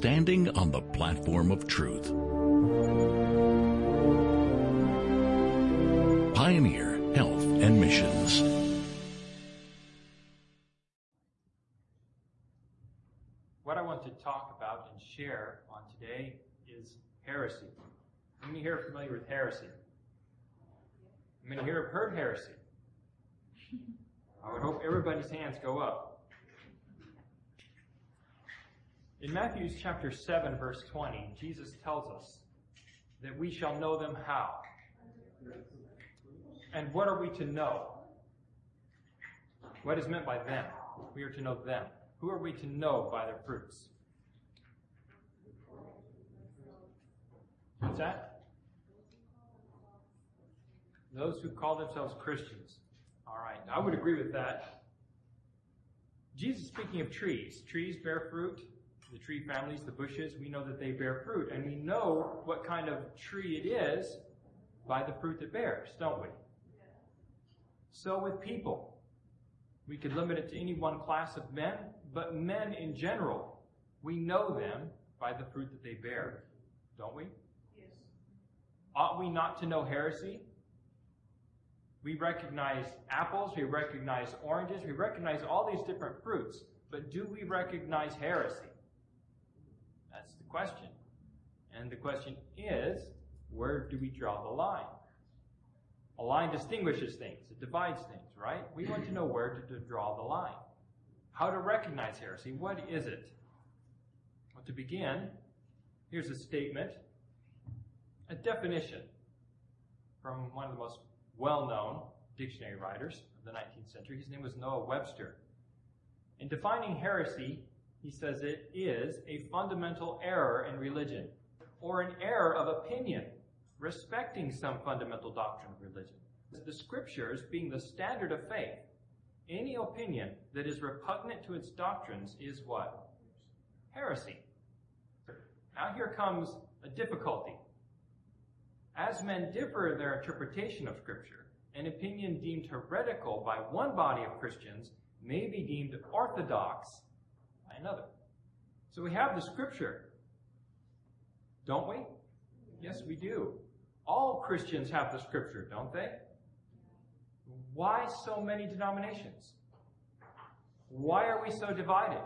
standing on the platform of truth. Pioneer Health and Missions. What I want to talk about and share on today is heresy. How many here are familiar with heresy? How many here have heard heresy? I would hope everybody's hands go up. In Matthew chapter 7, verse 20, Jesus tells us that we shall know them how. And what are we to know? What is meant by them? We are to know them. Who are we to know by their fruits? What's that? Those who call themselves Christians. All right, I would agree with that. Jesus speaking of trees. Trees bear fruit. The tree families, the bushes, we know that they bear fruit. And we know what kind of tree it is by the fruit it bears, don't we? So with people. We could limit it to any one class of men, but men in general, we know them by the fruit that they bear, don't we? Yes. Ought we not to know heresy? We recognize apples, we recognize oranges, we recognize all these different fruits, but do we recognize heresy? Question. And the question is, where do we draw the line? A line distinguishes things, it divides things, right? We want to know where to, to draw the line. How to recognize heresy. What is it? Well, to begin, here's a statement, a definition from one of the most well-known dictionary writers of the 19th century. His name was Noah Webster. In defining heresy, he says it is a fundamental error in religion, or an error of opinion respecting some fundamental doctrine of religion. The scriptures being the standard of faith, any opinion that is repugnant to its doctrines is what? Heresy. Now here comes a difficulty. As men differ in their interpretation of scripture, an opinion deemed heretical by one body of Christians may be deemed orthodox another. So we have the scripture, don't we? Yes, we do. All Christians have the scripture, don't they? Why so many denominations? Why are we so divided?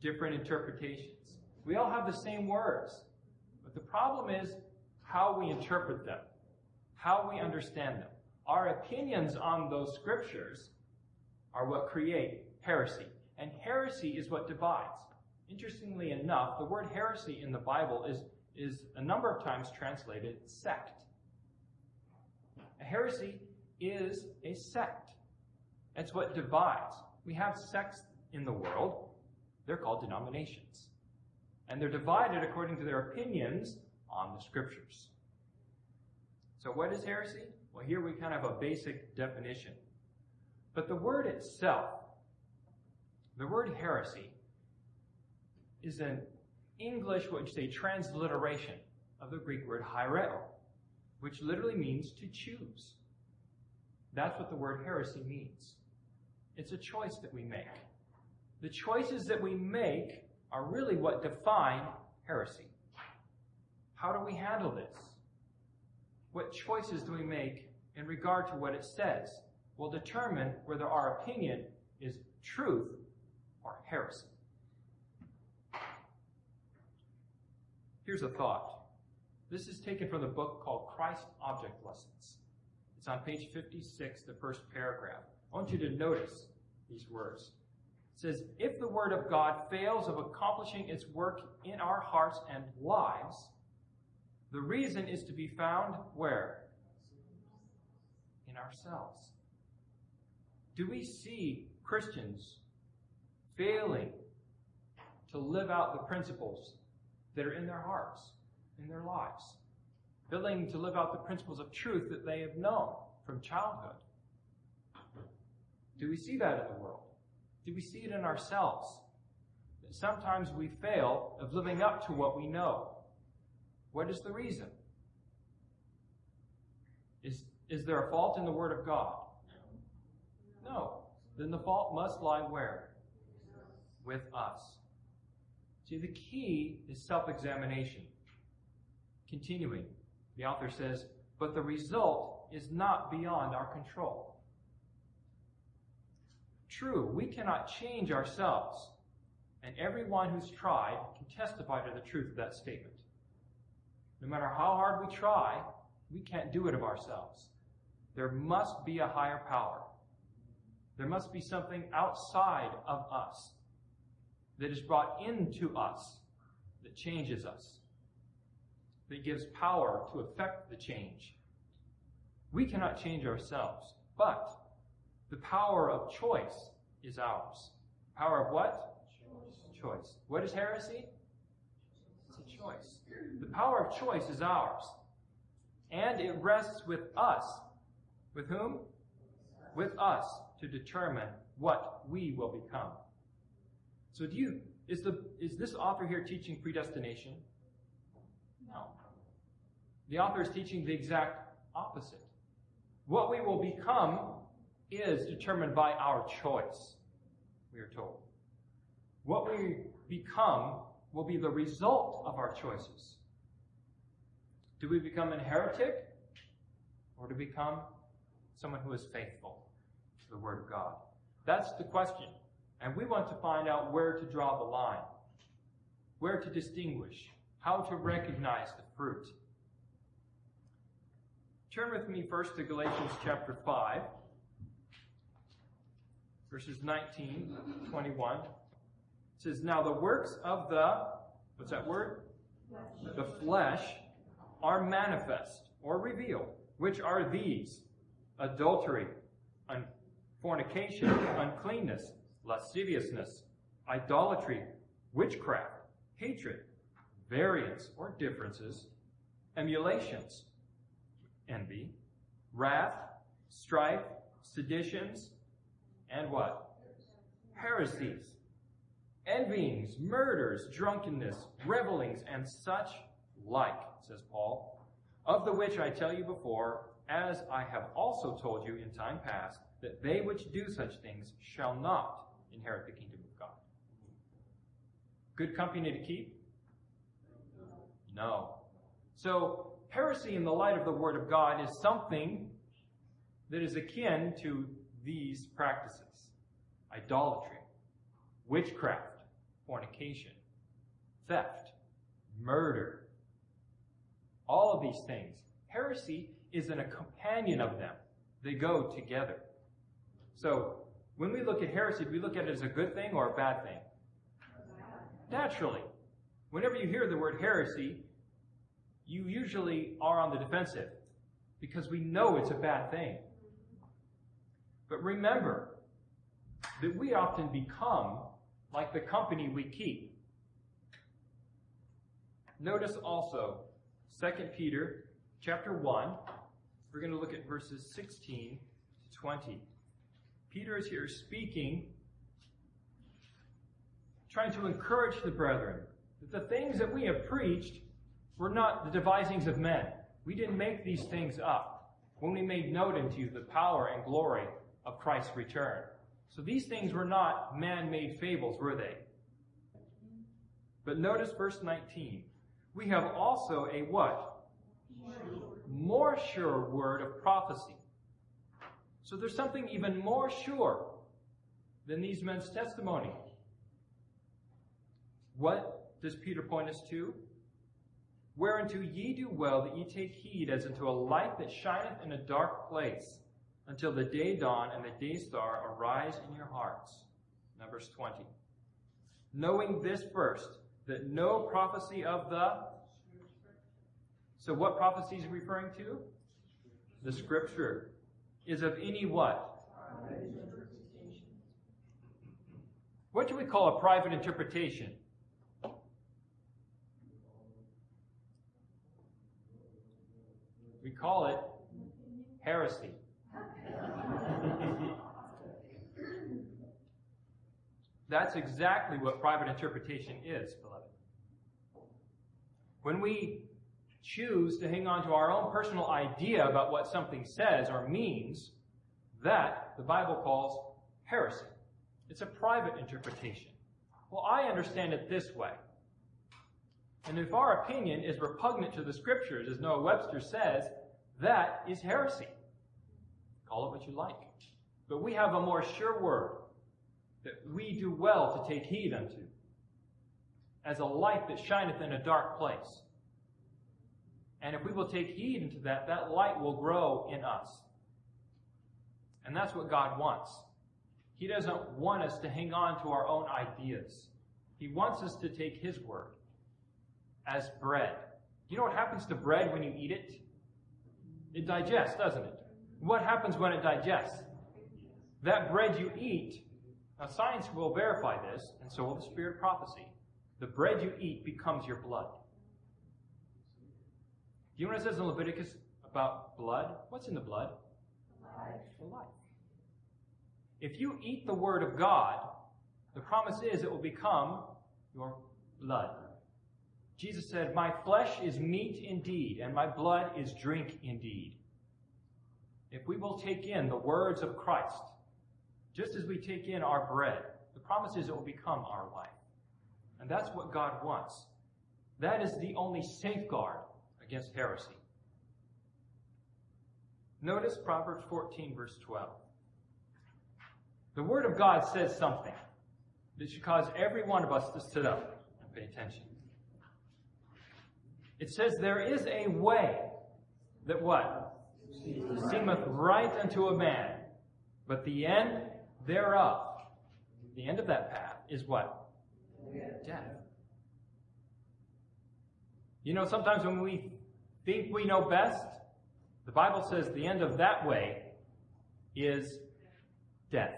Different interpretations. We all have the same words, but the problem is how we interpret them, how we understand them. Our opinions on those scriptures are what create heresy, and heresy is what divides. Interestingly enough, the word heresy in the Bible is, is a number of times translated sect. A heresy is a sect. That's what divides. We have sects in the world. They're called denominations. And they're divided according to their opinions on the scriptures. So what is heresy? Well, here we kind of have a basic definition. But the word itself, the word heresy, is an English, what you say, transliteration of the Greek word haireo, which literally means to choose. That's what the word heresy means. It's a choice that we make. The choices that we make are really what define heresy. How do we handle this? What choices do we make in regard to what it says will determine whether our opinion is truth or heresy. Here's a thought. This is taken from the book called Christ Object Lessons. It's on page 56, the first paragraph. I want you to notice these words. It says, If the Word of God fails of accomplishing its work in our hearts and lives, the reason is to be found where? In ourselves. Do we see Christians failing to live out the principles that are in their hearts, in their lives? Failing to live out the principles of truth that they have known from childhood? Do we see that in the world? Do we see it in ourselves? That sometimes we fail of living up to what we know. What is the reason? Is, is there a fault in the Word of God? No. Then the fault must lie where? With us. See, the key is self-examination. Continuing, the author says, but the result is not beyond our control. True, we cannot change ourselves, and everyone who's tried can testify to the truth of that statement. No matter how hard we try, we can't do it of ourselves. There must be a higher power. There must be something outside of us that is brought into us that changes us, that gives power to affect the change. We cannot change ourselves, but the power of choice is ours. Power of what? Choice. choice. What is heresy? It's a choice. The power of choice is ours. And it rests with us. With whom? With us to determine what we will become. So do you, is the, is this author here teaching predestination? No. The author is teaching the exact opposite. What we will become is determined by our choice, we are told. What we become will be the result of our choices. Do we become a heretic or do we become someone who is faithful to the Word of God? That's the question. And we want to find out where to draw the line, where to distinguish, how to recognize the fruit. Turn with me first to Galatians chapter 5, verses 19, 21. It says, Now the works of the, what's that word? Flesh. The flesh are manifest or revealed, which are these adultery, un- fornication, uncleanness, lasciviousness, idolatry, witchcraft, hatred, variance or differences, emulations, envy, wrath, strife, seditions, and what? Heresies, envyings, murders, drunkenness, revelings, and such like, says Paul, of the which I tell you before, as I have also told you in time past, that they which do such things shall not inherit the kingdom of God. Good company to keep? No. So, heresy in the light of the Word of God is something that is akin to these practices idolatry, witchcraft, fornication, theft, murder. All of these things. Heresy is in a companion of them. They go together. So, when we look at heresy, do we look at it as a good thing or a bad thing? Naturally. Whenever you hear the word heresy, you usually are on the defensive because we know it's a bad thing. But remember that we often become like the company we keep. Notice also 2 Peter chapter 1. We're going to look at verses 16 to 20. Peter is here speaking, trying to encourage the brethren that the things that we have preached were not the devisings of men. We didn't make these things up when we made known unto you the power and glory of Christ's return. So these things were not man-made fables, were they? But notice verse 19. We have also a what? More sure word of prophecy so there's something even more sure than these men's testimony. What does Peter point us to? Whereunto ye do well that ye take heed as unto a light that shineth in a dark place, until the day dawn and the day star arise in your hearts. Now, verse 20. Knowing this first, that no prophecy of the. So, what prophecy is referring to? The scripture is of any what? What do we call a private interpretation? We call it heresy. That's exactly what private interpretation is, beloved. When we choose to hang on to our own personal idea about what something says or means, that the Bible calls heresy. It's a private interpretation. Well, I understand it this way. And if our opinion is repugnant to the scriptures, as Noah Webster says, that is heresy. Call it what you like. But we have a more sure word that we do well to take heed unto, as a light that shineth in a dark place. And if we will take heed unto that, that light will grow in us. And that's what God wants. He doesn't want us to hang on to our own ideas. He wants us to take His word as bread. You know what happens to bread when you eat it? It digests, doesn't it? What happens when it digests? That bread you eat, now science will verify this, and so will the spirit of prophecy. The bread you eat becomes your blood. Do you know what it says in Leviticus about blood? What's in the blood? Life. The life. If you eat the word of God, the promise is it will become your blood. Jesus said, My flesh is meat indeed, and my blood is drink indeed. If we will take in the words of Christ, just as we take in our bread, the promise is it will become our life. And that's what God wants. That is the only safeguard against heresy. Notice Proverbs 14, verse 12. The Word of God says something that should cause every one of us to sit up and pay attention. It says, There is a way that what? Seemeth right unto a man, but the end thereof, the end of that path, is what? Death. You know, sometimes when we think we know best, the Bible says the end of that way is death.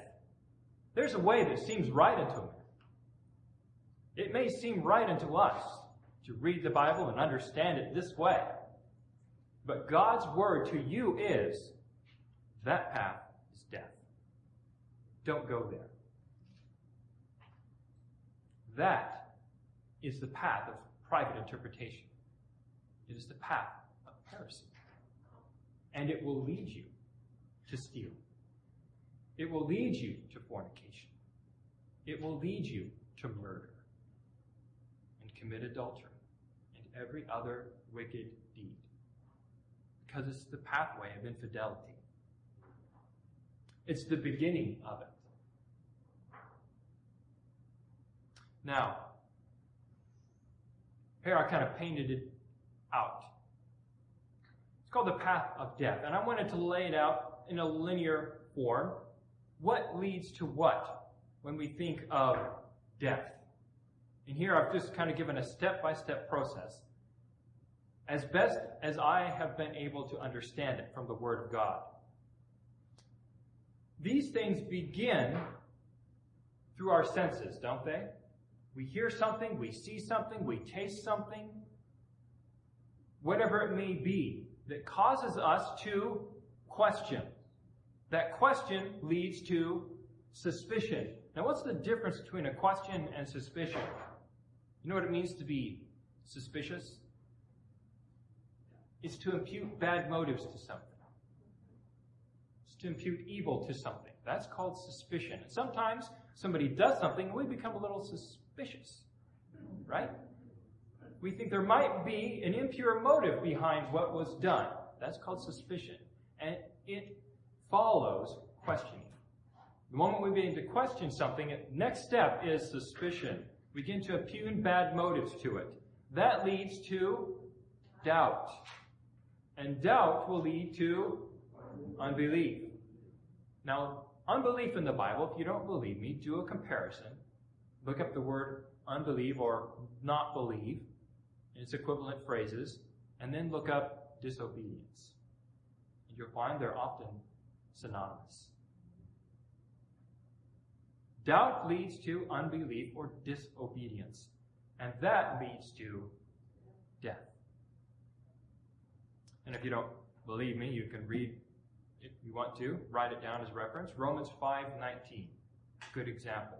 There's a way that seems right unto man. It may seem right unto us to read the Bible and understand it this way. But God's word to you is that path is death. Don't go there. That is the path of private interpretation. It is the path of heresy. And it will lead you to steal. It will lead you to fornication. It will lead you to murder and commit adultery and every other wicked deed. Because it's the pathway of infidelity. It's the beginning of it. Now, here I kind of painted it out. It's called the path of death. And I wanted to lay it out in a linear form. What leads to what when we think of death? And here I've just kind of given a step by step process as best as I have been able to understand it from the Word of God. These things begin through our senses, don't they? We hear something, we see something, we taste something, whatever it may be, that causes us to question. That question leads to suspicion. Now, what's the difference between a question and suspicion? You know what it means to be suspicious? It's to impute bad motives to something. It's to impute evil to something. That's called suspicion. And sometimes somebody does something and we become a little suspicious. Right? We think there might be an impure motive behind what was done. That's called suspicion. And it follows questioning. The moment we begin to question something, next step is suspicion. We begin to impugn bad motives to it. That leads to doubt. And doubt will lead to unbelief. Now, unbelief in the Bible, if you don't believe me, do a comparison. Look up the word unbelieve or not believe in its equivalent phrases, and then look up disobedience. And you'll find they're often synonymous. Doubt leads to unbelief or disobedience, and that leads to death. And if you don't believe me, you can read if you want to, write it down as reference. Romans 5:19. Good example.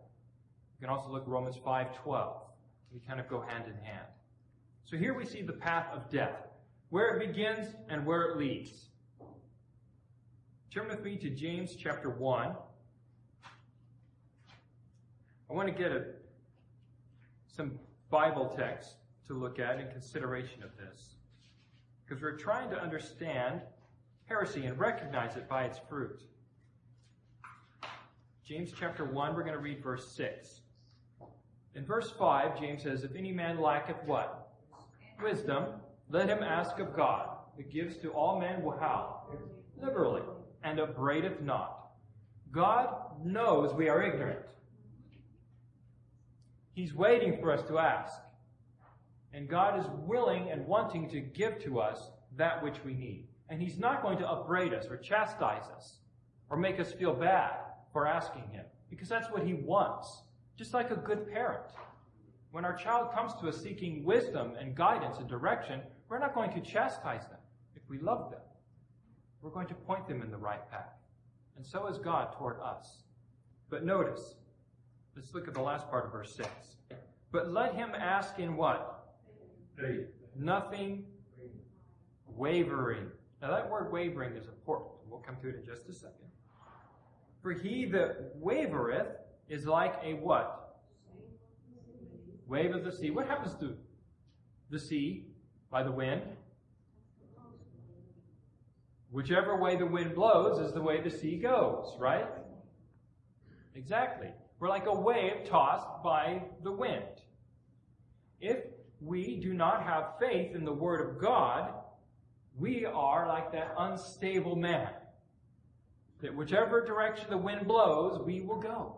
You can also look Romans 5:12. We kind of go hand in hand. So here we see the path of death, where it begins and where it leads. Turn with me to James chapter 1. I want to get a some Bible text to look at in consideration of this. Because we're trying to understand heresy and recognize it by its fruit. James chapter 1, we're going to read verse 6. In verse 5, James says, If any man lacketh what? Wisdom, let him ask of God, who gives to all men how? Liberally, and upbraideth not. God knows we are ignorant. He's waiting for us to ask. And God is willing and wanting to give to us that which we need. And He's not going to upbraid us or chastise us or make us feel bad for asking Him because that's what He wants. Just like a good parent. When our child comes to us seeking wisdom and guidance and direction, we're not going to chastise them if we love them. We're going to point them in the right path. And so is God toward us. But notice, let's look at the last part of verse 6. But let him ask in what? Faith. Nothing wavering. Now that word wavering is important. We'll come to it in just a second. For he that wavereth is like a what? Wave of the sea. What happens to the sea by the wind? Whichever way the wind blows is the way the sea goes, right? Exactly. We're like a wave tossed by the wind. If we do not have faith in the Word of God, we are like that unstable man. That whichever direction the wind blows, we will go.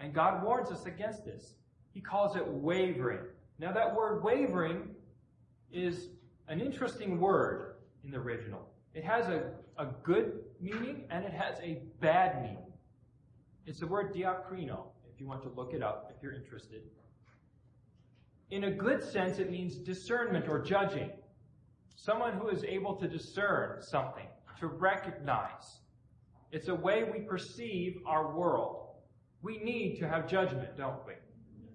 And God warns us against this. He calls it wavering. Now, that word wavering is an interesting word in the original. It has a, a good meaning and it has a bad meaning. It's the word diakrino, if you want to look it up, if you're interested. In a good sense, it means discernment or judging. Someone who is able to discern something, to recognize. It's a way we perceive our world. We need to have judgment, don't we?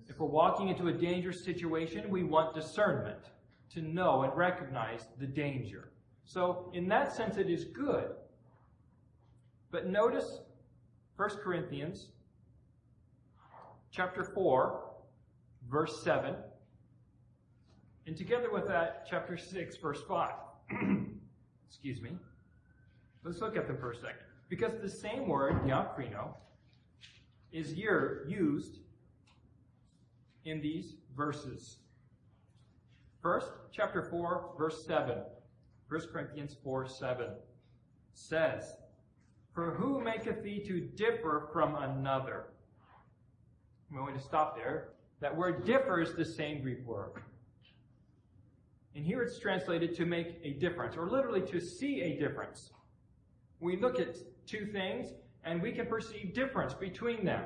If we're walking into a dangerous situation, we want discernment to know and recognize the danger. So, in that sense, it is good. But notice 1 Corinthians chapter 4, verse 7. And together with that, chapter 6, verse 5. Excuse me. Let's look at them for a second. Because the same word, diakrino, is here used in these verses. First, chapter 4, verse 7. 1 Corinthians 4, 7 says, For who maketh thee to differ from another? I'm going to stop there. That word differ is the same Greek word. And here it's translated to make a difference, or literally to see a difference. We look at two things and we can perceive difference between them.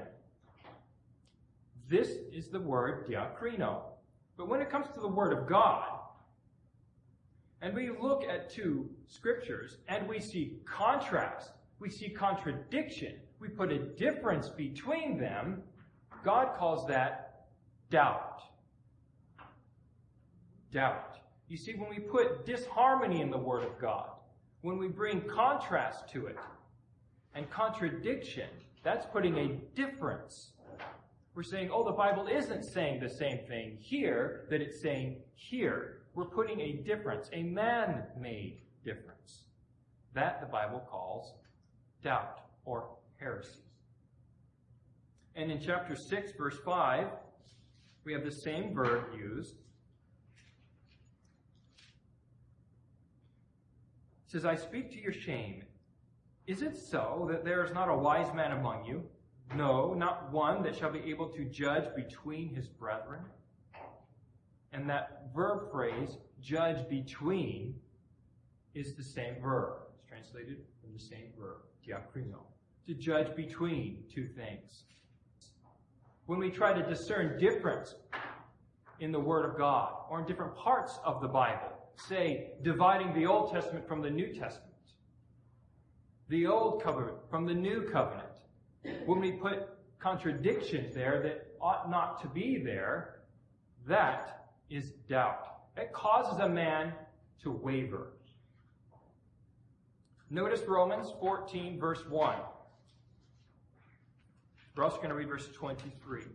This is the word diakrino. But when it comes to the word of God, and we look at two scriptures and we see contrast, we see contradiction, we put a difference between them, God calls that doubt. Doubt. You see, when we put disharmony in the Word of God, when we bring contrast to it and contradiction, that's putting a difference. We're saying, oh, the Bible isn't saying the same thing here that it's saying here. We're putting a difference, a man made difference. That the Bible calls doubt or heresy. And in chapter 6, verse 5, we have the same verb used. It says, I speak to your shame. Is it so that there is not a wise man among you? No, not one that shall be able to judge between his brethren. And that verb phrase, judge between, is the same verb. It's translated from the same verb, diakrino. To judge between two things. When we try to discern difference in the Word of God or in different parts of the Bible, say, dividing the Old Testament from the New Testament, the Old Covenant from the New Covenant, when we put contradictions there that ought not to be there, that is doubt. It causes a man to waver. Notice Romans 14, verse 1. We're also going to read verse 23. It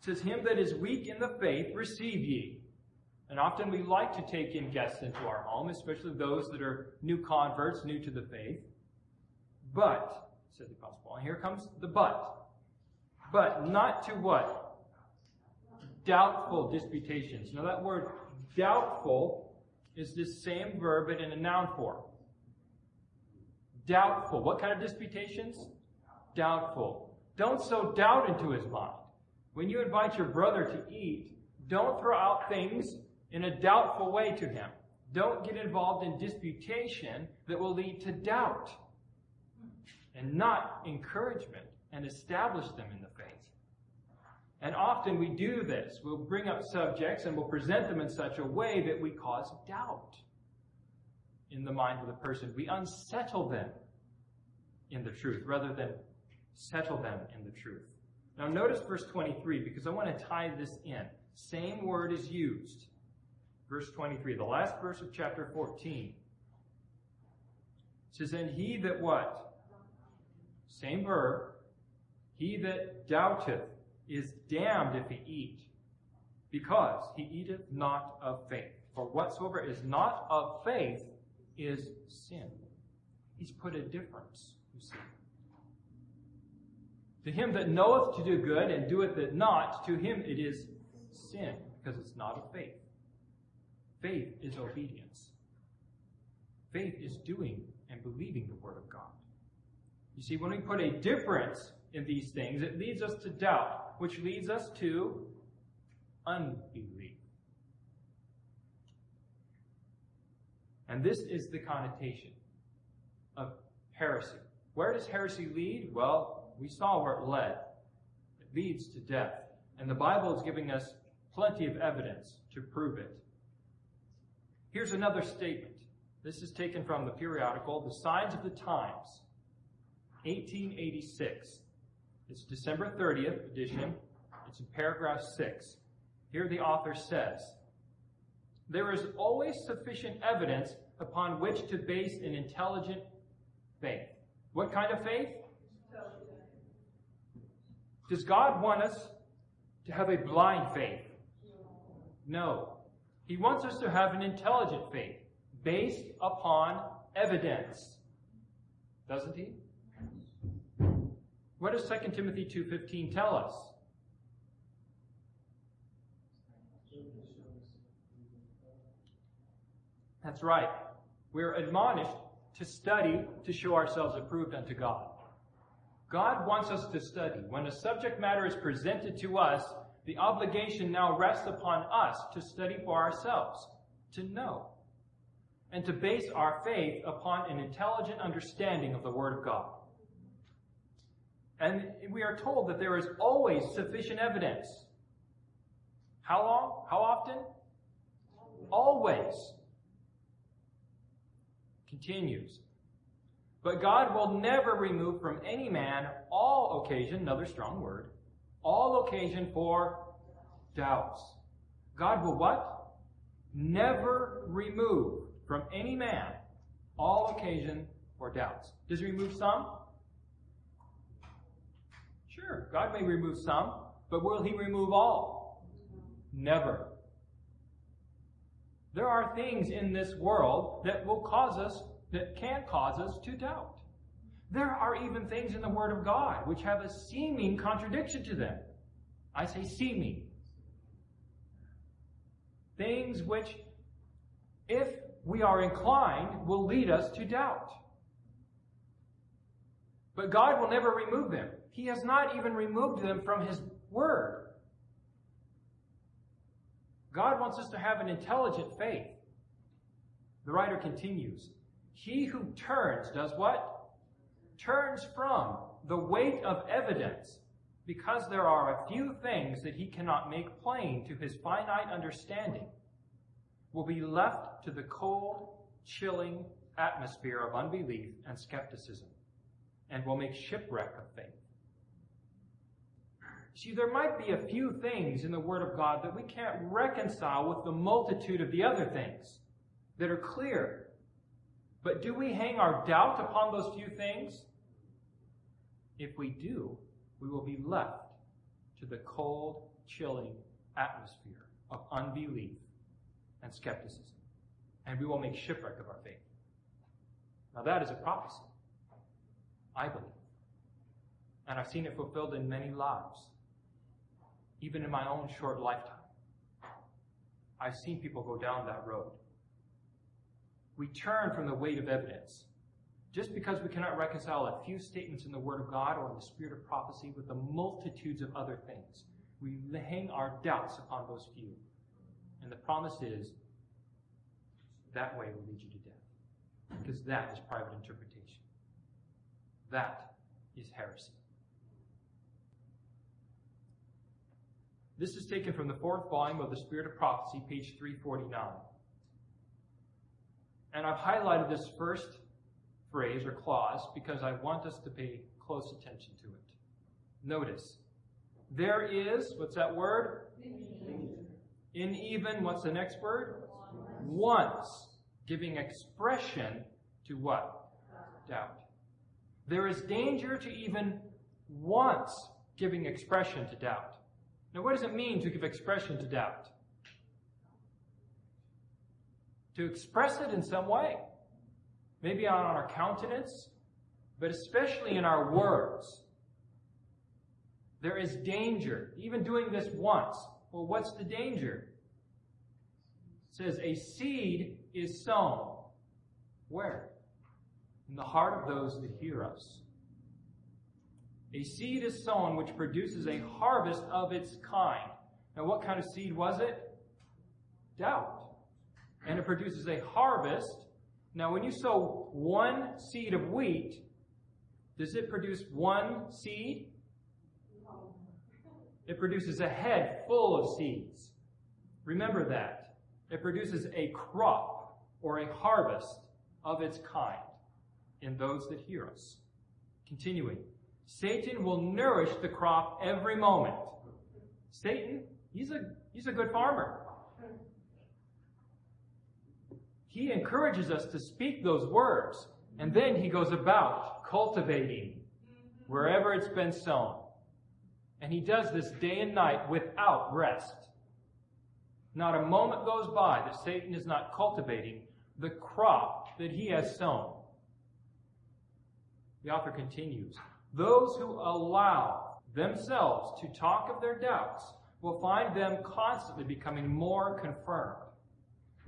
says, Him that is weak in the faith, receive ye. And often we like to take in guests into our home, especially those that are new converts, new to the faith. But, said the Apostle Paul, and here comes the but. But not to what? Doubtful disputations. Now that word doubtful is this same verb but in a noun form. Doubtful. What kind of disputations? Doubtful. Don't sow doubt into his mind. When you invite your brother to eat, don't throw out things in a doubtful way to him. Don't get involved in disputation that will lead to doubt and not encouragement and establish them in the faith. And often we do this. We'll bring up subjects and we'll present them in such a way that we cause doubt in the mind of the person. We unsettle them in the truth rather than settle them in the truth. Now notice verse 23 because I want to tie this in. Same word is used. Verse 23, the last verse of chapter 14. It says, And he that what? Same verb. He that doubteth is damned if he eat, because he eateth not of faith. For whatsoever is not of faith is sin. He's put a difference, you see. To him that knoweth to do good and doeth it not, to him it is sin, because it's not of faith. Faith is obedience. Faith is doing and believing the Word of God. You see, when we put a difference in these things, it leads us to doubt, which leads us to unbelief. And this is the connotation of heresy. Where does heresy lead? Well, we saw where it led. It leads to death. And the Bible is giving us plenty of evidence to prove it. Here's another statement. This is taken from the periodical, The Signs of the Times, 1886. It's December 30th edition. It's in paragraph 6. Here the author says, There is always sufficient evidence upon which to base an intelligent faith. What kind of faith? Does God want us to have a blind faith? No. He wants us to have an intelligent faith based upon evidence. Doesn't he? What does 2 Timothy 2:15 tell us? That's right. We're admonished to study to show ourselves approved unto God. God wants us to study. When a subject matter is presented to us, the obligation now rests upon us to study for ourselves, to know, and to base our faith upon an intelligent understanding of the Word of God. And we are told that there is always sufficient evidence. How long? How often? Always. Continues. But God will never remove from any man all occasion, another strong word, all occasion for doubts. God will what? Never remove from any man all occasion for doubts. Does he remove some? Sure, God may remove some, but will he remove all? Never. There are things in this world that will cause us, that can cause us to doubt. There are even things in the Word of God which have a seeming contradiction to them. I say seeming. Things which, if we are inclined, will lead us to doubt. But God will never remove them. He has not even removed them from His Word. God wants us to have an intelligent faith. The writer continues He who turns does what? Turns from the weight of evidence because there are a few things that he cannot make plain to his finite understanding, will be left to the cold, chilling atmosphere of unbelief and skepticism, and will make shipwreck of faith. See, there might be a few things in the Word of God that we can't reconcile with the multitude of the other things that are clear. But do we hang our doubt upon those few things? If we do, we will be left to the cold, chilling atmosphere of unbelief and skepticism. And we will make shipwreck of our faith. Now that is a prophecy. I believe. And I've seen it fulfilled in many lives. Even in my own short lifetime. I've seen people go down that road. We turn from the weight of evidence. Just because we cannot reconcile a few statements in the Word of God or in the spirit of prophecy with the multitudes of other things, we hang our doubts upon those few. And the promise is that way will lead you to death. Because that is private interpretation. That is heresy. This is taken from the fourth volume of the Spirit of Prophecy, page 349. And I've highlighted this first phrase or clause because I want us to pay close attention to it. Notice, there is, what's that word? In even, what's the next word? Once. Giving expression to what? Doubt. There is danger to even once giving expression to doubt. Now, what does it mean to give expression to doubt? To express it in some way. Maybe on our countenance, but especially in our words. There is danger. Even doing this once. Well, what's the danger? It says a seed is sown. Where? In the heart of those that hear us. A seed is sown which produces a harvest of its kind. Now, what kind of seed was it? Doubt. And it produces a harvest. Now, when you sow one seed of wheat, does it produce one seed? It produces a head full of seeds. Remember that. It produces a crop or a harvest of its kind in those that hear us. Continuing. Satan will nourish the crop every moment. Satan, he's a, he's a good farmer. He encourages us to speak those words, and then he goes about cultivating wherever it's been sown. And he does this day and night without rest. Not a moment goes by that Satan is not cultivating the crop that he has sown. The author continues Those who allow themselves to talk of their doubts will find them constantly becoming more confirmed.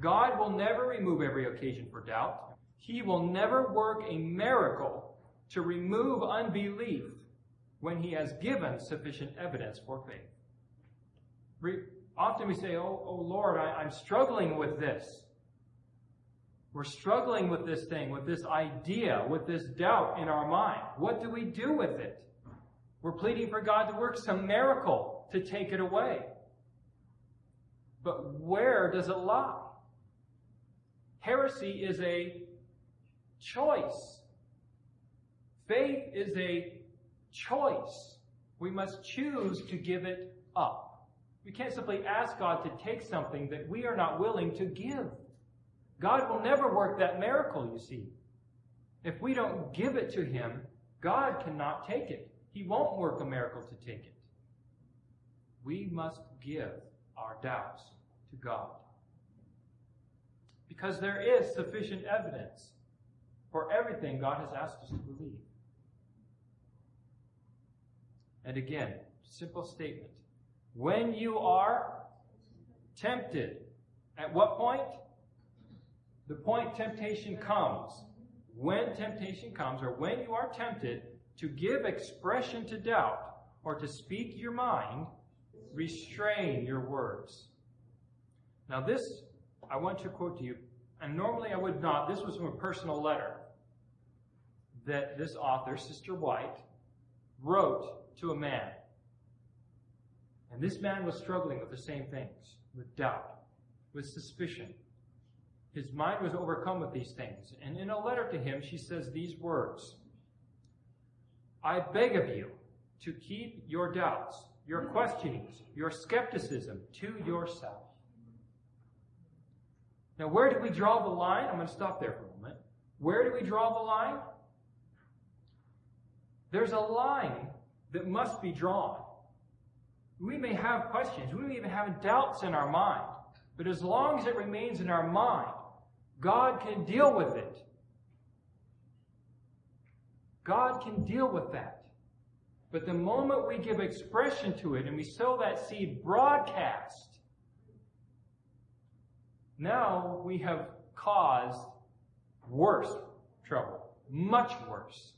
God will never remove every occasion for doubt. He will never work a miracle to remove unbelief when he has given sufficient evidence for faith. Re- often we say, Oh, oh Lord, I, I'm struggling with this. We're struggling with this thing, with this idea, with this doubt in our mind. What do we do with it? We're pleading for God to work some miracle to take it away. But where does it lie? Heresy is a choice. Faith is a choice. We must choose to give it up. We can't simply ask God to take something that we are not willing to give. God will never work that miracle, you see. If we don't give it to Him, God cannot take it. He won't work a miracle to take it. We must give our doubts to God. Because there is sufficient evidence for everything God has asked us to believe. And again, simple statement. When you are tempted, at what point? The point temptation comes. When temptation comes, or when you are tempted to give expression to doubt or to speak your mind, restrain your words. Now, this I want to quote to you, and normally I would not. This was from a personal letter that this author, Sister White, wrote to a man. And this man was struggling with the same things, with doubt, with suspicion. His mind was overcome with these things. And in a letter to him, she says these words I beg of you to keep your doubts, your questionings, your skepticism to yourself. Now, where do we draw the line? I'm going to stop there for a moment. Where do we draw the line? There's a line that must be drawn. We may have questions. We may even have doubts in our mind. But as long as it remains in our mind, God can deal with it. God can deal with that. But the moment we give expression to it and we sow that seed broadcast, now we have caused worse trouble, much worse.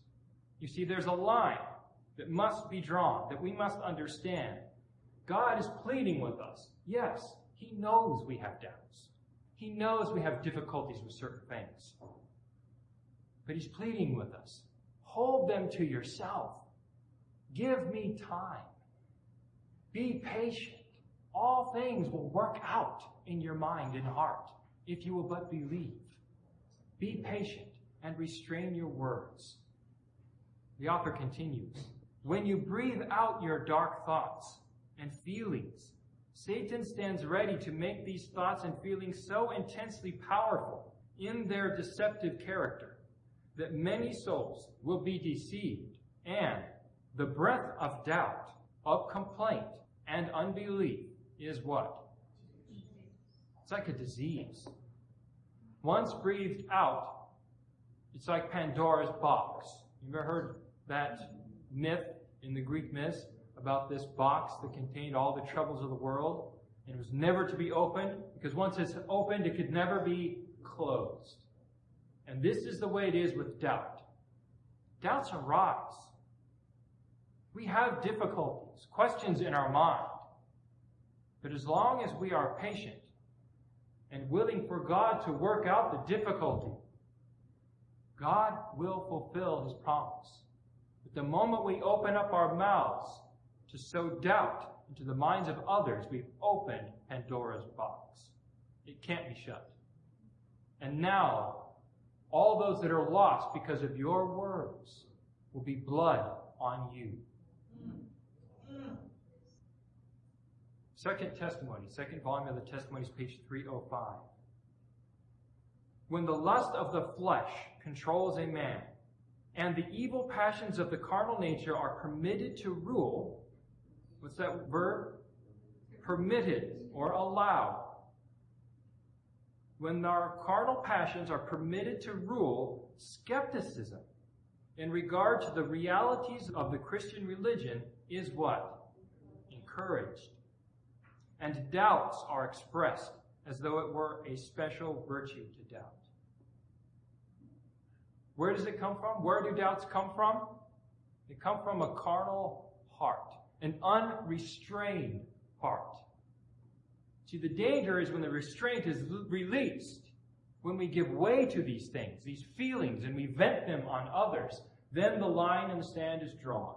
You see, there's a line that must be drawn, that we must understand. God is pleading with us. Yes, He knows we have doubts. He knows we have difficulties with certain things. But He's pleading with us. Hold them to yourself. Give me time. Be patient. All things will work out in your mind and heart if you will but believe. Be patient and restrain your words. The author continues When you breathe out your dark thoughts and feelings, Satan stands ready to make these thoughts and feelings so intensely powerful in their deceptive character that many souls will be deceived and the breath of doubt, of complaint, and unbelief is what? It's like a disease. Once breathed out, it's like Pandora's box. You ever heard that myth in the Greek myths about this box that contained all the troubles of the world? And it was never to be opened because once it's opened, it could never be closed. And this is the way it is with doubt. Doubts arise. We have difficulties, questions in our mind. But as long as we are patient and willing for God to work out the difficulty, God will fulfill his promise. But the moment we open up our mouths to sow doubt into the minds of others, we've opened Pandora's box. It can't be shut. And now, all those that are lost because of your words will be blood on you. Second testimony, second volume of the testimonies, page 305. When the lust of the flesh controls a man, and the evil passions of the carnal nature are permitted to rule, what's that verb? Permitted or allowed. When our carnal passions are permitted to rule, skepticism in regard to the realities of the Christian religion is what? Encouraged. And doubts are expressed as though it were a special virtue to doubt. Where does it come from? Where do doubts come from? They come from a carnal heart, an unrestrained heart. See, the danger is when the restraint is released, when we give way to these things, these feelings, and we vent them on others, then the line in the sand is drawn.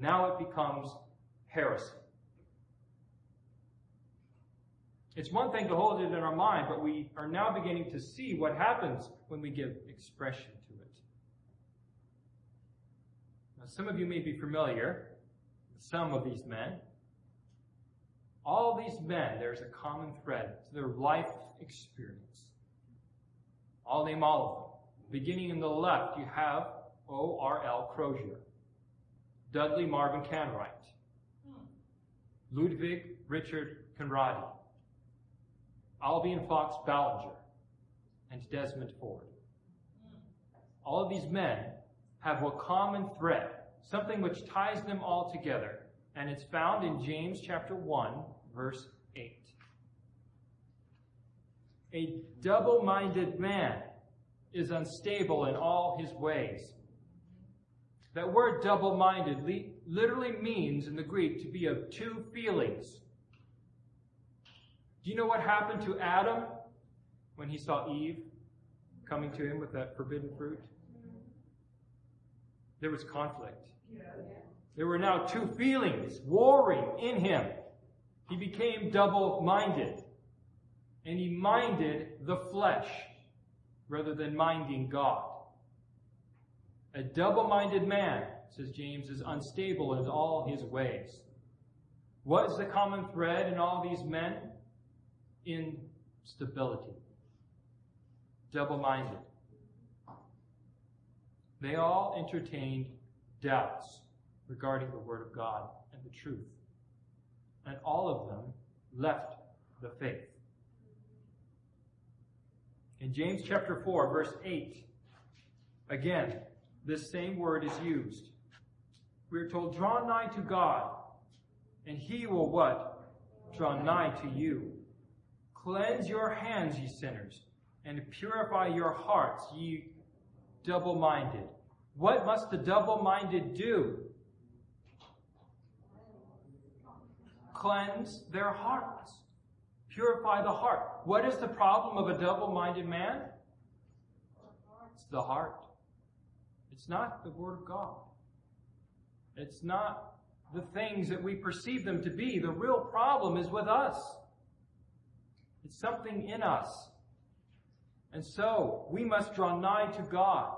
Now it becomes heresy. It's one thing to hold it in our mind, but we are now beginning to see what happens when we give expression to it. Now, some of you may be familiar with some of these men. All these men, there's a common thread to their life experience. I'll name all of them. Beginning in the left, you have O.R.L. Crozier, Dudley Marvin Canright, hmm. Ludwig Richard Conradi, Albion Fox Ballenger, and Desmond Ford. Hmm. All of these men have a common thread, something which ties them all together, and it's found in James chapter 1, verse 8. A double-minded man is unstable in all his ways. That word double-minded literally means in the Greek to be of two feelings. Do you know what happened to Adam when he saw Eve coming to him with that forbidden fruit? There was conflict. There were now two feelings warring in him. He became double minded. And he minded the flesh rather than minding God. A double minded man, says James, is unstable in all his ways. What is the common thread in all these men? Instability. Double minded. They all entertained doubts regarding the Word of God and the truth. And all of them left the faith. In James chapter 4, verse 8, again, this same word is used. We are told, draw nigh to God, and he will what? Draw nigh to you. Cleanse your hands, ye sinners, and purify your hearts, ye double minded. What must the double minded do? Cleanse their hearts. Purify the heart. What is the problem of a double minded man? It's the heart. It's not the Word of God. It's not the things that we perceive them to be. The real problem is with us. It's something in us. And so we must draw nigh to God.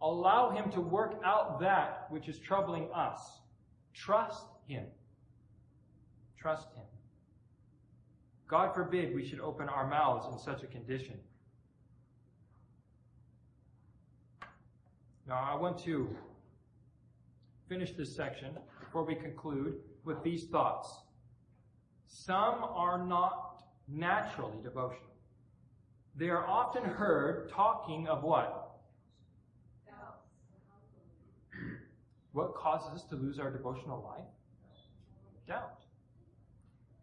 Allow Him to work out that which is troubling us. Trust Him. Trust Him. God forbid we should open our mouths in such a condition. Now, I want to finish this section before we conclude with these thoughts. Some are not naturally devotional. They are often heard talking of what? What causes us to lose our devotional life? Doubt.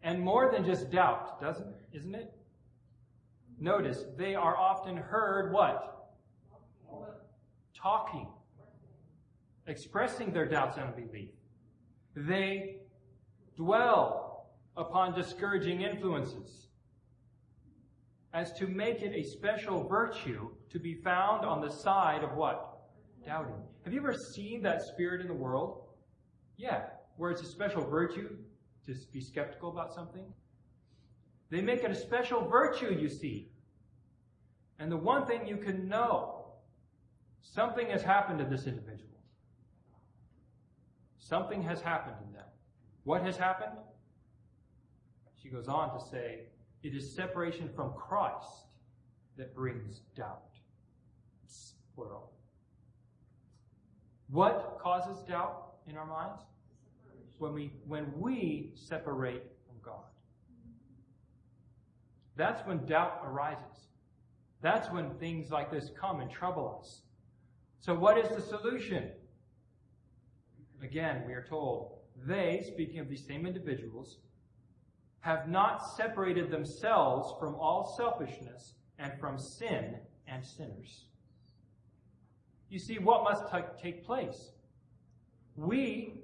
And more than just doubt, doesn't isn't it? Notice they are often heard what? Talking. Expressing their doubts and unbelief. They dwell upon discouraging influences as to make it a special virtue to be found on the side of what? Doubting. Have you ever seen that spirit in the world? Yeah, where it's a special virtue to be skeptical about something. They make it a special virtue, you see. And the one thing you can know, something has happened to this individual. Something has happened in them. What has happened? She goes on to say, it is separation from Christ that brings doubt. It's plural. What causes doubt in our minds? When we, when we separate from God. That's when doubt arises. That's when things like this come and trouble us. So what is the solution? Again, we are told, they, speaking of these same individuals, have not separated themselves from all selfishness and from sin and sinners. You see, what must take place? We,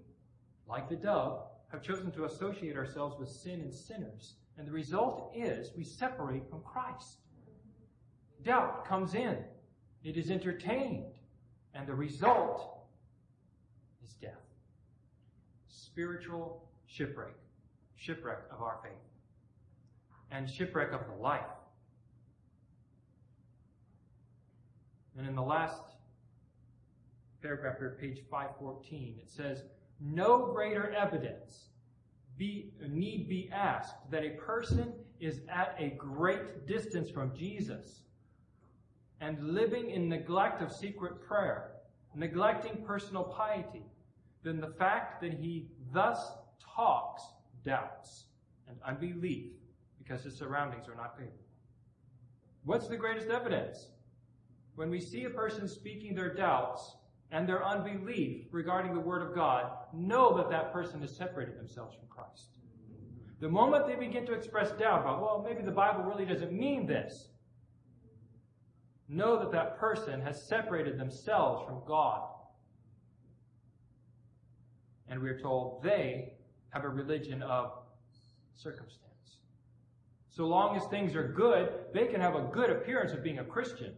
like the dove, have chosen to associate ourselves with sin and sinners. And the result is we separate from Christ. Doubt comes in. It is entertained. And the result is death. Spiritual shipwreck. Shipwreck of our faith. And shipwreck of the life. And in the last paragraph here, page 514, it says, No greater evidence need be asked that a person is at a great distance from Jesus and living in neglect of secret prayer, neglecting personal piety, than the fact that he thus talks doubts and unbelief because his surroundings are not favorable. What's the greatest evidence? When we see a person speaking their doubts and their unbelief regarding the Word of God, know that that person has separated themselves from Christ. The moment they begin to express doubt about, well, maybe the Bible really doesn't mean this, know that that person has separated themselves from God. And we are told they have a religion of circumstance. So long as things are good, they can have a good appearance of being a Christian.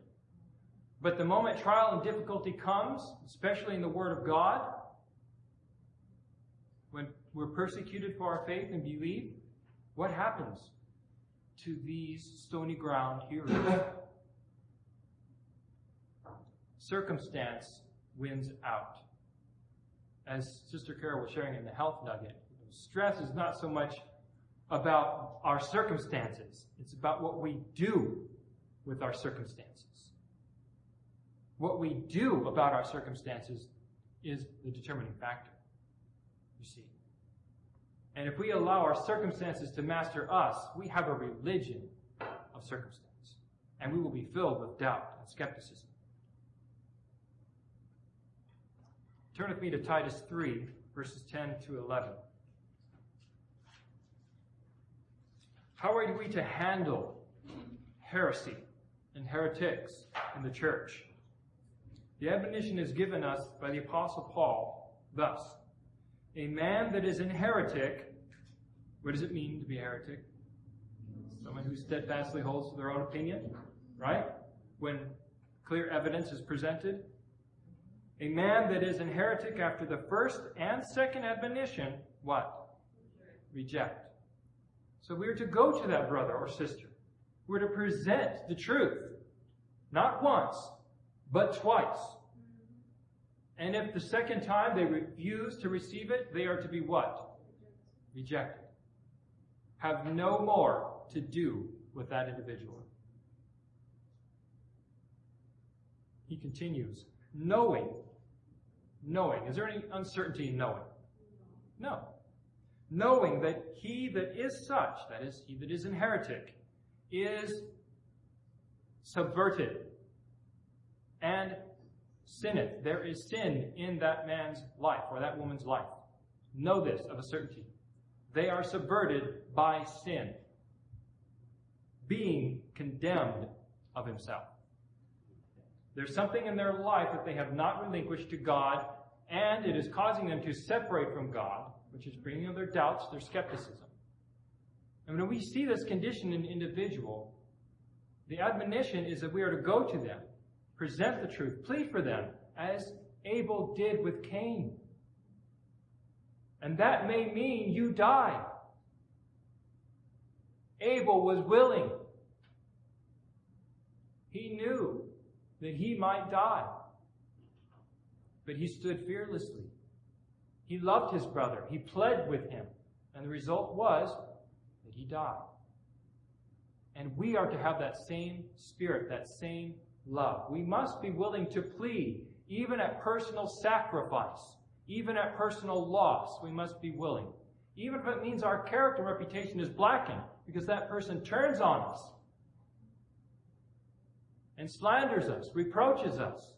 But the moment trial and difficulty comes, especially in the Word of God, when we're persecuted for our faith and belief, what happens to these stony ground hearers? Circumstance wins out. As Sister Carol was sharing in the health nugget, stress is not so much about our circumstances, it's about what we do with our circumstances. What we do about our circumstances is the determining factor. You see. And if we allow our circumstances to master us, we have a religion of circumstance. And we will be filled with doubt and skepticism. Turn with me to Titus 3, verses 10 to 11. How are we to handle heresy and heretics in the church? The admonition is given us by the Apostle Paul thus A man that is an heretic, what does it mean to be a heretic? Someone who steadfastly holds to their own opinion, right? When clear evidence is presented. A man that is an heretic after the first and second admonition, what? Reject. So we are to go to that brother or sister. We're to present the truth. Not once, but twice. And if the second time they refuse to receive it, they are to be what? Rejected. Have no more to do with that individual. He continues, knowing. Knowing. Is there any uncertainty in knowing? No. Knowing that he that is such, that is, he that is an heretic, is subverted and sinneth. There is sin in that man's life or that woman's life. Know this of a certainty. They are subverted by sin, being condemned of himself. There's something in their life that they have not relinquished to God, and it is causing them to separate from God, which is bringing their doubts, their skepticism. And when we see this condition in an individual, the admonition is that we are to go to them, present the truth, plead for them, as Abel did with Cain. And that may mean you die. Abel was willing. He knew that he might die. But he stood fearlessly. He loved his brother. He pled with him. And the result was that he died. And we are to have that same spirit, that same love. We must be willing to plead, even at personal sacrifice, even at personal loss. We must be willing. Even if it means our character reputation is blackened because that person turns on us and slanders us, reproaches us.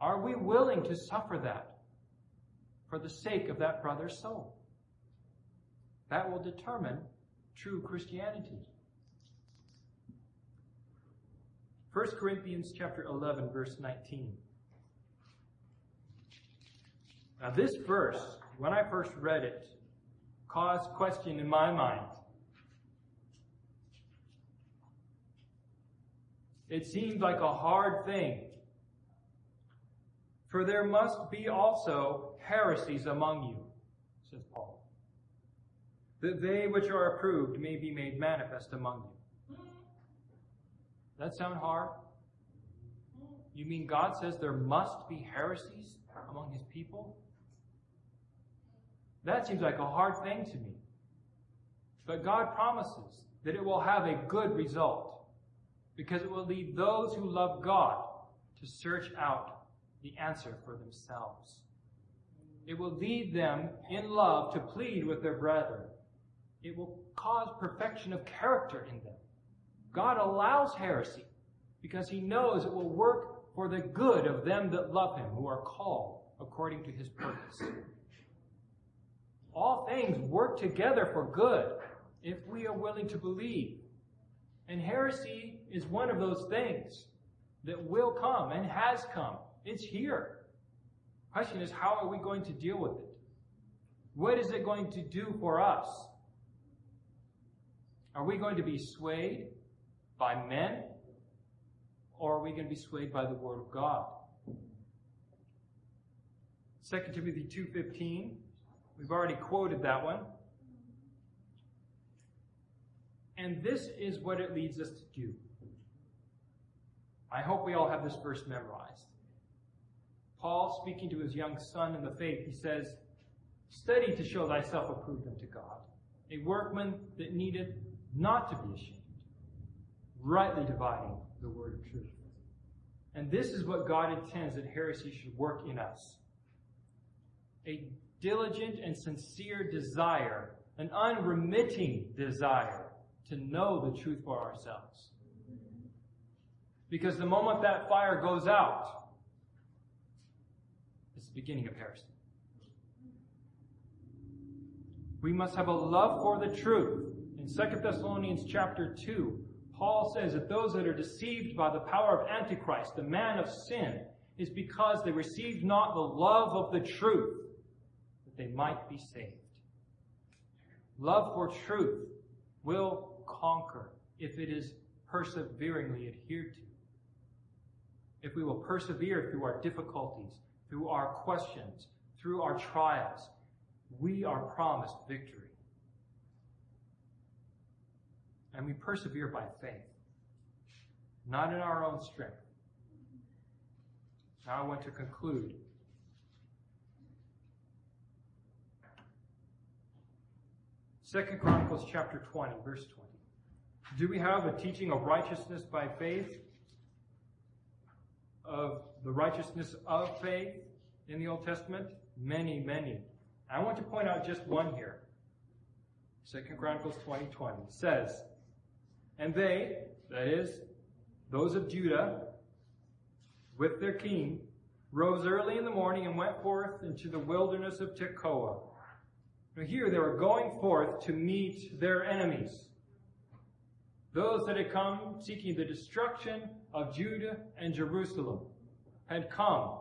Are we willing to suffer that for the sake of that brother's soul? That will determine true Christianity. 1 Corinthians chapter 11 verse 19. Now this verse, when I first read it, caused question in my mind. It seemed like a hard thing. For there must be also heresies among you, says Paul, that they which are approved may be made manifest among you. That sound hard? You mean God says there must be heresies among his people? That seems like a hard thing to me. But God promises that it will have a good result because it will lead those who love God to search out the answer for themselves. It will lead them in love to plead with their brethren. It will cause perfection of character in them. God allows heresy because he knows it will work for the good of them that love him, who are called according to his purpose. All things work together for good if we are willing to believe. And heresy is one of those things that will come and has come. It's here. The question is, how are we going to deal with it? What is it going to do for us? Are we going to be swayed by men? Or are we going to be swayed by the Word of God? 2 Timothy 2.15. We've already quoted that one. And this is what it leads us to do. I hope we all have this verse memorized. Paul, speaking to his young son in the faith, he says, Study to show thyself approved unto God, a workman that needeth not to be ashamed, rightly dividing the word of truth. And this is what God intends that heresy should work in us. A diligent and sincere desire, an unremitting desire to know the truth for ourselves. Because the moment that fire goes out, it's the beginning of heresy. We must have a love for the truth. In 2 Thessalonians chapter 2, Paul says that those that are deceived by the power of Antichrist, the man of sin, is because they received not the love of the truth, that they might be saved. Love for truth will conquer if it is perseveringly adhered to. If we will persevere through our difficulties, through our questions, through our trials, we are promised victory. And we persevere by faith, not in our own strength. Now I want to conclude. Second Chronicles chapter 20, verse 20. Do we have a teaching of righteousness by faith? Of the righteousness of faith in the Old Testament? Many, many. I want to point out just one here. Second Chronicles 20, 20 says, And they, that is, those of Judah, with their king, rose early in the morning and went forth into the wilderness of Tekoa. Now here they were going forth to meet their enemies. Those that had come seeking the destruction of Judah and Jerusalem had come.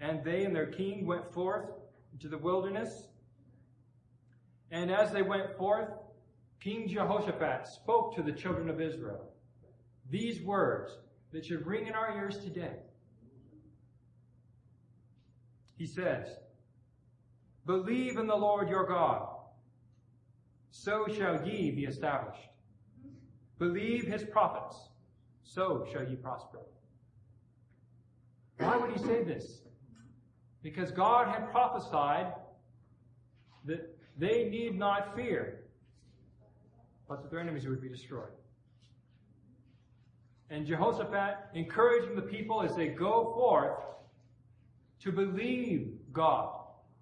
And they and their king went forth into the wilderness. And as they went forth, King Jehoshaphat spoke to the children of Israel these words that should ring in our ears today. He says, Believe in the Lord your God, so shall ye be established. Believe his prophets, so shall ye prosper. Why would he say this? Because God had prophesied that they need not fear, but their enemies would be destroyed. And Jehoshaphat encouraging the people as they go forth to believe God,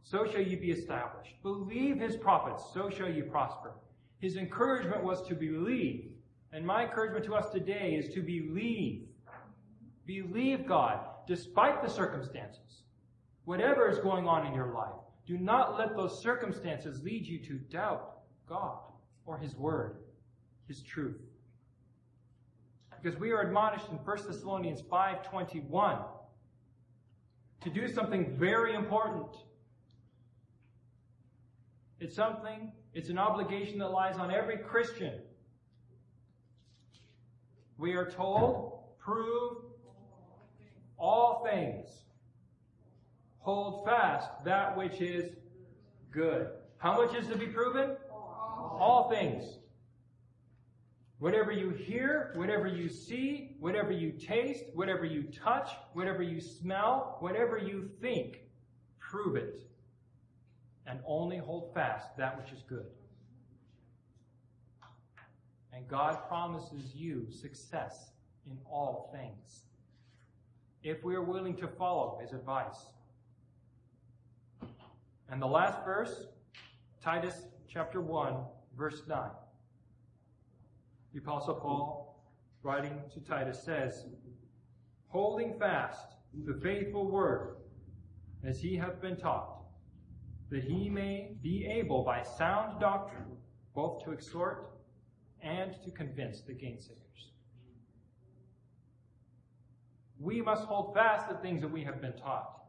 so shall you be established. Believe his prophets, so shall you prosper. His encouragement was to believe. And my encouragement to us today is to believe. Believe God, despite the circumstances. Whatever is going on in your life, do not let those circumstances lead you to doubt God or his word, his truth. Because we are admonished in 1 Thessalonians 5:21 to do something very important. It's something, it's an obligation that lies on every Christian. We are told, prove all things. Hold fast that which is good. How much is to be proven? All things. Whatever you hear, whatever you see, whatever you taste, whatever you touch, whatever you smell, whatever you think, prove it. And only hold fast that which is good. And God promises you success in all things. If we are willing to follow his advice. And the last verse, Titus chapter 1, verse 9. The Apostle Paul, writing to Titus, says, Holding fast the faithful word as he hath been taught, that he may be able by sound doctrine both to exhort and to convince the gainsayers. We must hold fast the things that we have been taught.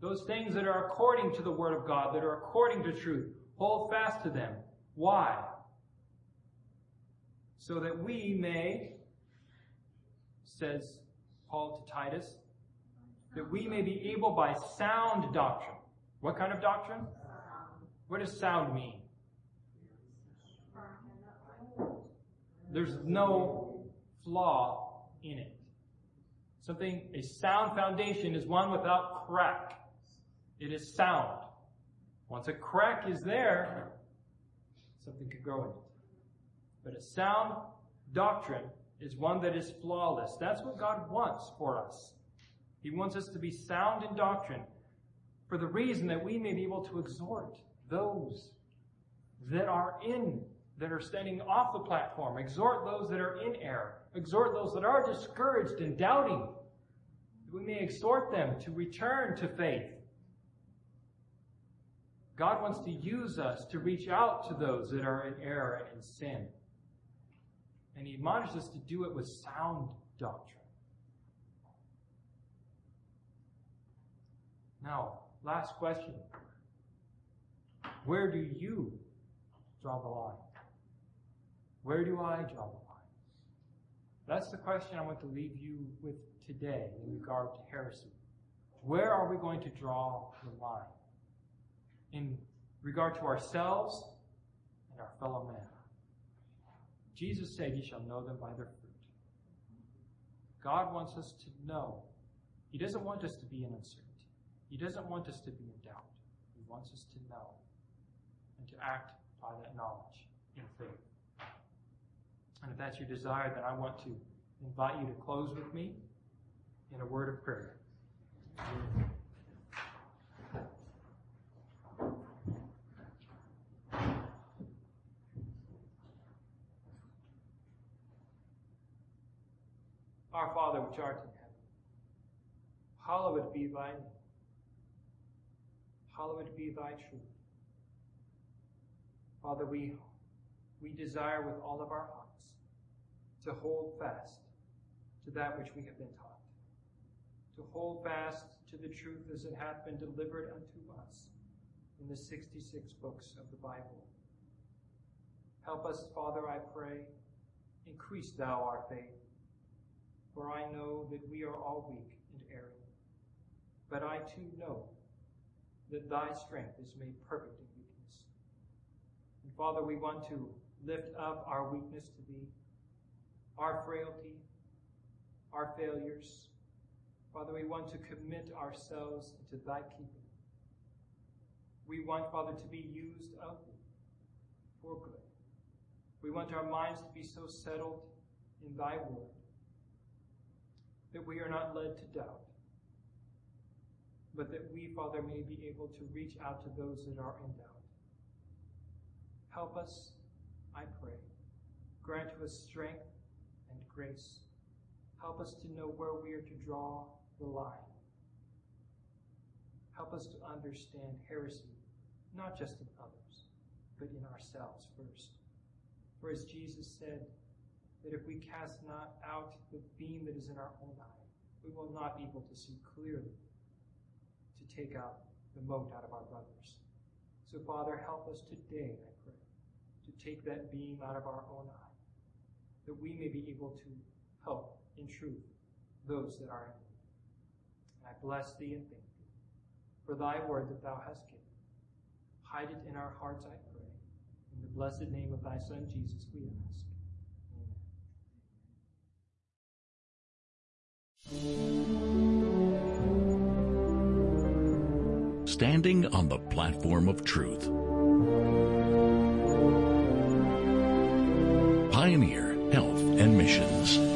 Those things that are according to the Word of God, that are according to truth, hold fast to them. Why? so that we may, says Paul to Titus, that we may be able by sound doctrine. What kind of doctrine? What does sound mean? There's no flaw in it. Something, a sound foundation is one without crack. It is sound. Once a crack is there, something could grow in it. But a sound doctrine is one that is flawless. That's what God wants for us. He wants us to be sound in doctrine. for the reason that we may be able to exhort those that are in, that are standing off the platform, exhort those that are in error, exhort those that are discouraged and doubting. We may exhort them to return to faith. God wants to use us to reach out to those that are in error and in sin. And He admonishes us to do it with sound doctrine. Now, last question. Where do you draw the line? Where do I draw the line? That's the question I want to leave you with today in regard to heresy. Where are we going to draw the line? In regard to ourselves and our fellow men. Jesus said, You shall know them by their fruit. God wants us to know. He doesn't want us to be in uncertainty. He doesn't want us to be in doubt. He wants us to know and to act by that knowledge in faith. And if that's your desire, then I want to invite you to close with me in a word of prayer. Our Father which art in heaven, hallowed be thy name. Hallowed be thy truth. Father, we, we desire with all of our hearts to hold fast to that which we have been taught, to hold fast to the truth as it hath been delivered unto us in the 66 books of the Bible. Help us, Father, I pray, increase thou our faith, for I know that we are all weak and erring. But I too know that thy strength is made perfect in weakness. And Father, we want to lift up our weakness to thee, our frailty, our failures. Father, we want to commit ourselves into thy keeping. We want, Father, to be used of thee for good. We want our minds to be so settled in thy word that we are not led to doubt, but that we, Father, may be able to reach out to those that are in doubt. Help us, I pray. Grant us strength and grace. Help us to know where we are to draw the line. Help us to understand heresy, not just in others, but in ourselves first. For as Jesus said, that if we cast not out the beam that is in our own eye, we will not be able to see clearly to take out the mote out of our brothers. So, Father, help us today, I pray, to take that beam out of our own eye, that we may be able to help in truth those that are in need. And I bless thee and thank thee for thy word that thou hast given. Hide it in our hearts, I pray. In the blessed name of thy Son, Jesus, we ask. Standing on the platform of truth. Pioneer Health and Missions.